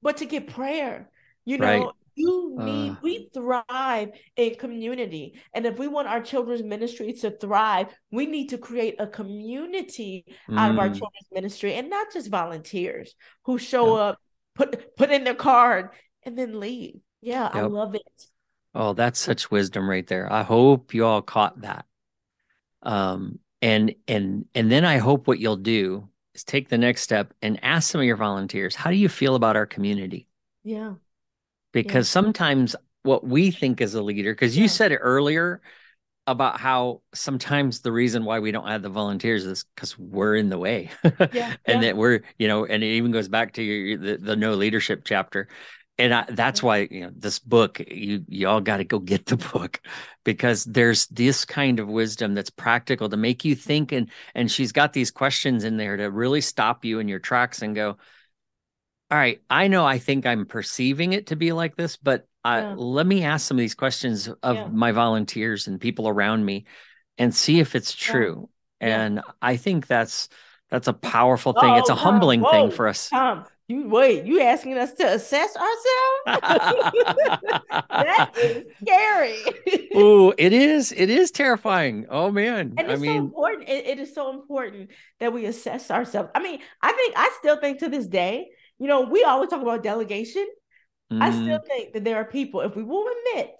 B: But to get prayer, you know, right. You need, uh, we thrive in community. And if we want our children's ministry to thrive, we need to create a community mm. out of our mm. children's ministry and not just volunteers who show up, put put in their card, and then leave. Yeah, yep. I love it.
A: Oh, that's such wisdom right there. I hope you all caught that. Um, and and and then I hope what you'll do is take the next step and ask some of your volunteers, how do you feel about our community?
B: Yeah.
A: Because yeah. sometimes what we think as a leader, because you yeah. said it earlier about how sometimes the reason why we don't have the volunteers is because we're in the way. yeah. and that we're, you know, and it even goes back to your the, the no leadership chapter and I, that's why you know this book you you all got to go get the book because there's this kind of wisdom that's practical to make you think and and she's got these questions in there to really stop you in your tracks and go all right i know i think i'm perceiving it to be like this but uh, yeah. let me ask some of these questions of yeah. my volunteers and people around me and see if it's true yeah. and i think that's that's a powerful thing oh, it's a humbling whoa, thing for us
B: Tom, you wait, you asking us to assess ourselves? that is scary.
A: oh, it is. It is terrifying. Oh man.
B: And it's I mean, so important. It, it is so important that we assess ourselves. I mean, I think I still think to this day, you know, we always talk about delegation. Mm. I still think that there are people, if we will admit,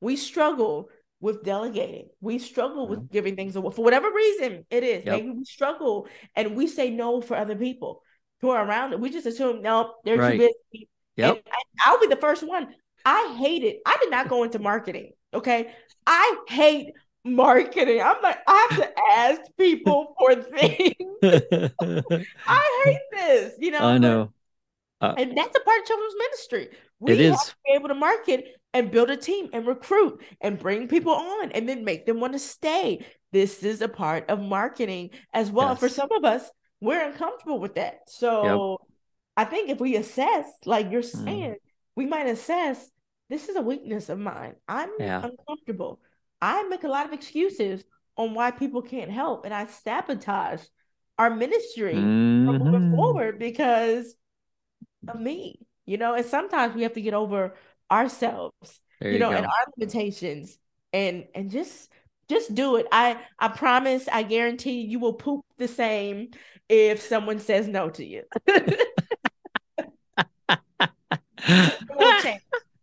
B: we struggle with delegating. We struggle with mm-hmm. giving things away for whatever reason it is. Yep. Maybe we struggle and we say no for other people who are around it. We just assume, no, they're right. too busy.
A: Yep.
B: I, will be the first one. I hate it. I did not go into marketing. Okay. I hate marketing. I'm like, I have to ask people for things. I hate this, you know.
A: I know.
B: Uh, and that's a part of children's ministry. We it have to be able to market and build a team and recruit and bring people on and then make them want to stay. This is a part of marketing as well. Yes. For some of us, we're uncomfortable with that. So yep. I think if we assess, like you're mm. saying, mm. we might assess this is a weakness of mine. I'm yeah. uncomfortable. I make a lot of excuses on why people can't help, and I sabotage our ministry mm-hmm. from moving forward because of me. You know, and sometimes we have to get over ourselves, you, you, know, go. and our limitations, and and just just do it. I I promise. I guarantee you will poop the same if someone says no to you.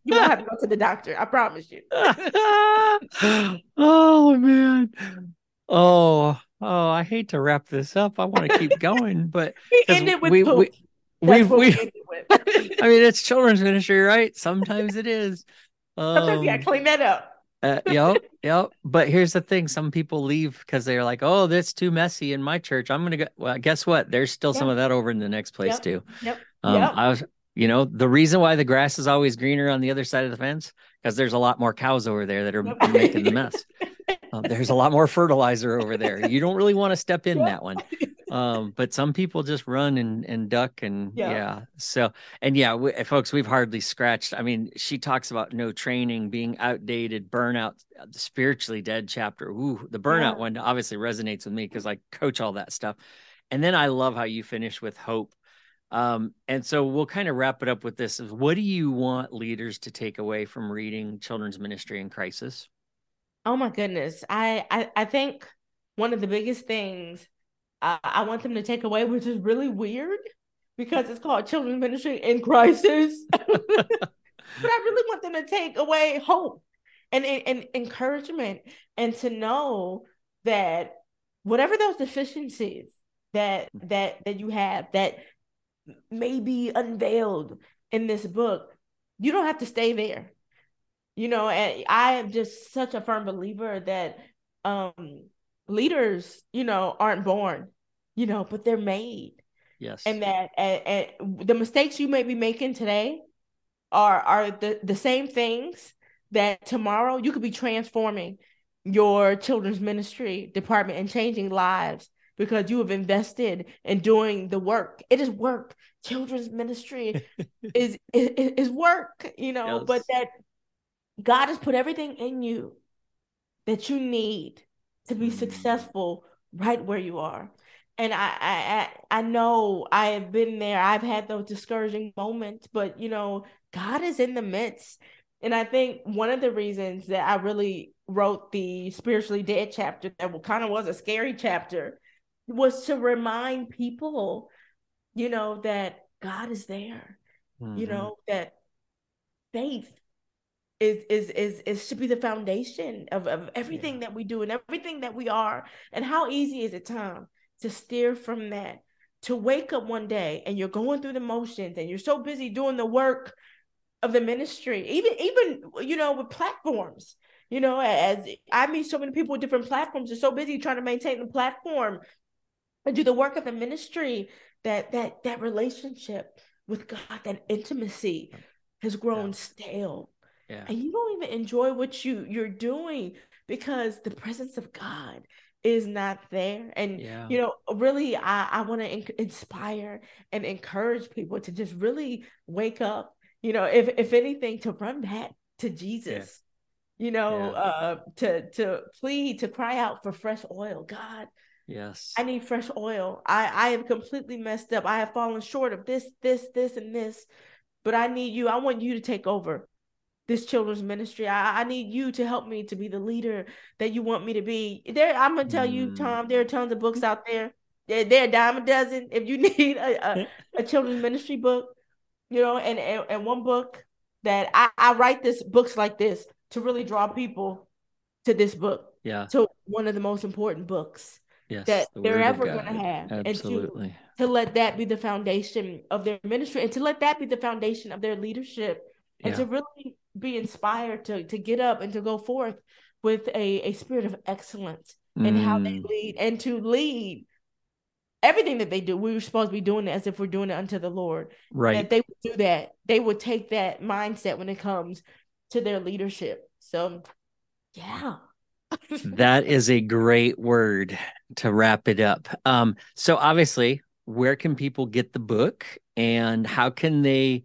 B: You won't have to go to the doctor. I promise you.
A: oh man. Oh, oh, I hate to wrap this up. I want to keep going, but
B: we ended with we, poop. we we,
A: we, we I mean, it's children's ministry, right? Sometimes it is.
B: Um, Sometimes you gotta um, clean that up.
A: uh, yep, yep. But here's the thing: some people leave because they're like, "Oh, that's too messy in my church. I'm gonna go." Well, guess what? There's still yep. some of that over in the next place
B: yep.
A: too.
B: Yep.
A: Um, yep. I was you know, the reason why the grass is always greener on the other side of the fence because there's a lot more cows over there that are making the mess. Uh, there's a lot more fertilizer over there. You don't really want to step in that one. Um, but some people just run and, and duck and yeah. yeah. So, and yeah, we, folks, we've hardly scratched. I mean, she talks about no training, being outdated, burnout, uh, the spiritually dead chapter. Ooh, the burnout yeah. one obviously resonates with me because I coach all that stuff. And then I love how you finish with hope um, and so we'll kind of wrap it up with this. Is What do you want leaders to take away from reading Children's Ministry in Crisis?
B: Oh my goodness. I I, I think one of the biggest things uh, I want them to take away, which is really weird because it's called Children's Ministry in Crisis. but I really want them to take away hope and, and, and encouragement and to know that whatever those deficiencies that that that you have that may be unveiled in this book, you don't have to stay there. You know, and I am just such a firm believer that um leaders, you know, aren't born, you know, but they're made.
A: Yes.
B: And that and, and the mistakes you may be making today are are the, the same things that tomorrow you could be transforming your children's ministry department and changing lives because you have invested in doing the work. It is work. Children's ministry is, is is work, you know, yes. but that God has put everything in you that you need to be mm. successful right where you are. And I, I I know I have been there. I've had those discouraging moments, but you know, God is in the midst. And I think one of the reasons that I really wrote the spiritually dead chapter that kind of was a scary chapter was to remind people, you know, that God is there. Mm-hmm. You know, that faith is is is is should be the foundation of, of everything yeah. that we do and everything that we are. And how easy is it, Tom, to steer from that? To wake up one day and you're going through the motions and you're so busy doing the work of the ministry, even even you know, with platforms. You know, as I meet so many people with different platforms, they're so busy trying to maintain the platform and do the work of the ministry that that that relationship with God, that intimacy has grown yeah. stale. Yeah. And you don't even enjoy what you you're doing because the presence of God is not there. And yeah. you know, really I I want to in- inspire and encourage people to just really wake up, you know, if if anything to run back to Jesus. You know, uh to to plead to cry out for fresh oil. God,
A: Yes.
B: I need fresh oil. I I have completely messed up. I have fallen short of this, this, this, and this. But I need you. I want you to take over this children's ministry. I, I need you to help me to be the leader that you want me to be. There, I'm gonna tell mm. you, Tom. There are tons of books out there. They're, they're a dime a dozen. If you need a, a, a children's ministry book, you know, and, and and one book that I, I write this books like this to really draw people to this book.
A: Yeah.
B: To one of the most important books yes, that the they're ever going to have.
A: Absolutely.
B: And to, to let that be the foundation of their ministry and to let that be the foundation of their leadership and yeah. to really be inspired to, to get up and to go forth with a, a spirit of excellence mm. in how they mm. lead and to lead everything that they do, we were supposed to be doing it as if we're doing it unto the Lord.
A: Right.
B: And they would do that. They would take that mindset when it comes to their leadership. So, yeah.
A: that is a great word to wrap it up. Um, so obviously, where can people get the book and how can they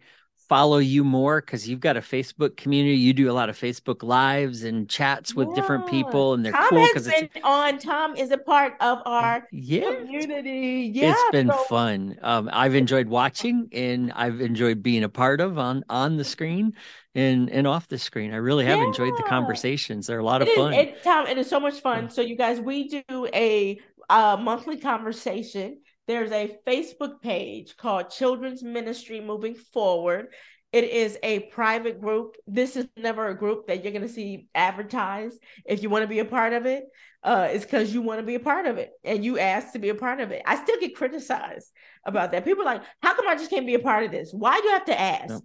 A: follow you more because you've got a Facebook community. You do a lot of Facebook lives and chats with yeah. different people, and they're
B: Tom
A: cool
B: because it's on. Tom is a part of our yeah. community. Yeah,
A: it's been so... fun. Um, I've enjoyed watching, and I've enjoyed being a part of on on the screen and and off the screen. I really have yeah. enjoyed the conversations. They're a lot
B: it
A: of fun.
B: it, Tom, it is so much fun. So you guys, we do a uh, monthly conversation there's a Facebook page called Children's Ministry Moving Forward. It is a private group. This is never a group that you're going to see advertised. If you want to be a part of it, uh, it's because you want to be a part of it and you asked to be a part of it. I still get criticized about that. People are like, how come I just can't be a part of this? Why do you have to ask no.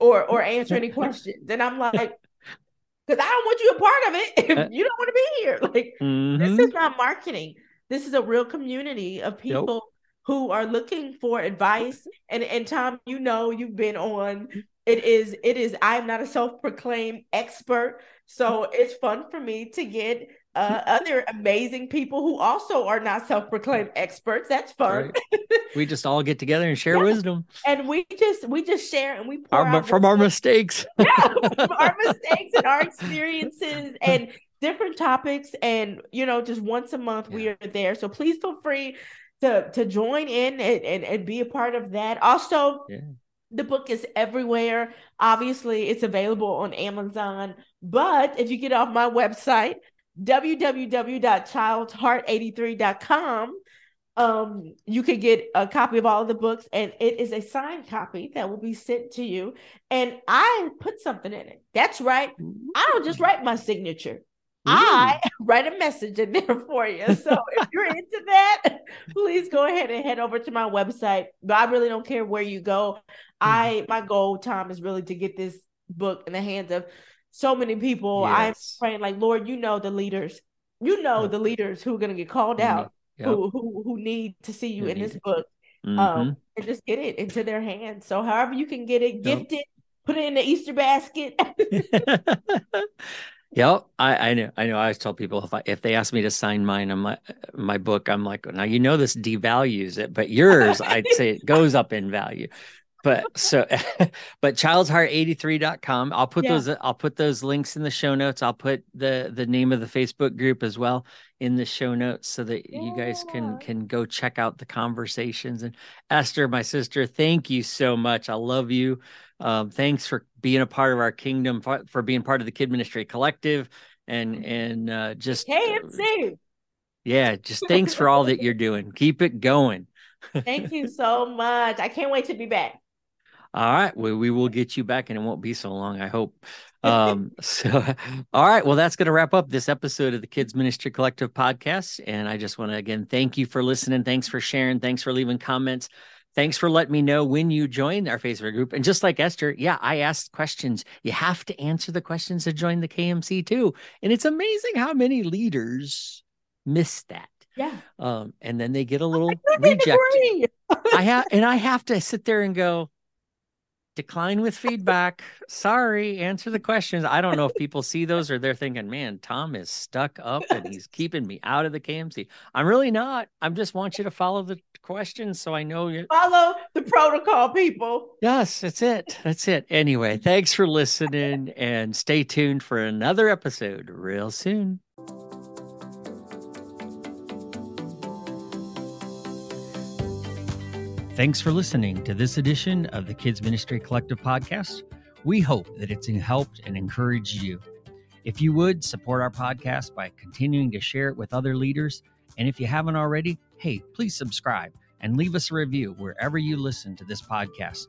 B: or or answer any questions? And I'm like, because I don't want you a part of it if uh, you don't want to be here. Like mm-hmm. this is not marketing. This is a real community of people who are looking for advice. And and Tom you know you've been on it is it is I'm not a self-proclaimed expert. So it's fun for me to get uh, other amazing people who also are not self-proclaimed experts. That's fun.
A: Right. we just all get together and share yeah. wisdom.
B: And we just we just share and we
A: pour our, from our mistakes.
B: Yeah our mistakes and our experiences and different topics. And you know just once a month yeah. we are there. So please feel free to to join in and, and, and be a part of that. Also, yeah. the book is everywhere. Obviously, it's available on Amazon. But if you get off my website, www.childsheart83.com, um, you can get a copy of all of the books, and it is a signed copy that will be sent to you. And I put something in it. That's right. I don't just write my signature. I write a message in there for you. So if you're into that, please go ahead and head over to my website. But I really don't care where you go. I mm-hmm. my goal, Tom, is really to get this book in the hands of so many people. Yes. I'm praying like, Lord, you know the leaders. You know the leaders who are gonna get called out, yep. who who who need to see you who in this it. book. Um, mm-hmm. Um, and just get it into their hands. So however you can get it, gift yep. it, put it in the Easter basket.
A: Yep, I, I know. I know. I always tell people if I if they ask me to sign mine, I'm like my book. I'm like, now you know this devalues it, but yours, I'd say it goes up in value. But so, but childsheart83.com. I'll put yeah. those. I'll put those links in the show notes. I'll put the the name of the Facebook group as well in the show notes so that yeah. you guys can can go check out the conversations. And Esther, my sister, thank you so much. I love you. Um, thanks for being a part of our kingdom, for, for being part of the Kid Ministry Collective, and mm-hmm. and uh, just
B: KMC.
A: Uh, yeah, just thanks for all that you're doing. Keep it going.
B: Thank you so much. I can't wait to be back.
A: All right, well, we will get you back, and it won't be so long. I hope. Um, so, all right, well, that's going to wrap up this episode of the Kids Ministry Collective podcast. And I just want to again thank you for listening. Thanks for sharing. Thanks for leaving comments. Thanks for letting me know when you join our Facebook group. And just like Esther, yeah, I asked questions. You have to answer the questions to join the KMC too. And it's amazing how many leaders miss that.
B: Yeah.
A: Um, and then they get a little rejected. I have and I have to sit there and go, decline with feedback. Sorry, answer the questions. I don't know if people see those or they're thinking, man, Tom is stuck up and he's keeping me out of the KMC. I'm really not. I just want you to follow the questions so I know you
B: follow the protocol, people.
A: Yes, that's it. That's it. Anyway, thanks for listening and stay tuned for another episode real soon. Thanks for listening to this edition of the Kids Ministry Collective podcast. We hope that it's helped and encouraged you. If you would support our podcast by continuing to share it with other leaders, and if you haven't already, hey, please subscribe and leave us a review wherever you listen to this podcast.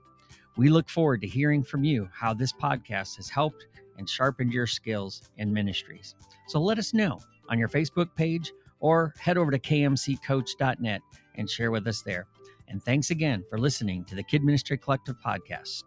A: We look forward to hearing from you how this podcast has helped and sharpened your skills in ministries. So let us know on your Facebook page or head over to kmccoach.net and share with us there. And thanks again for listening to the Kid Ministry Collective podcast.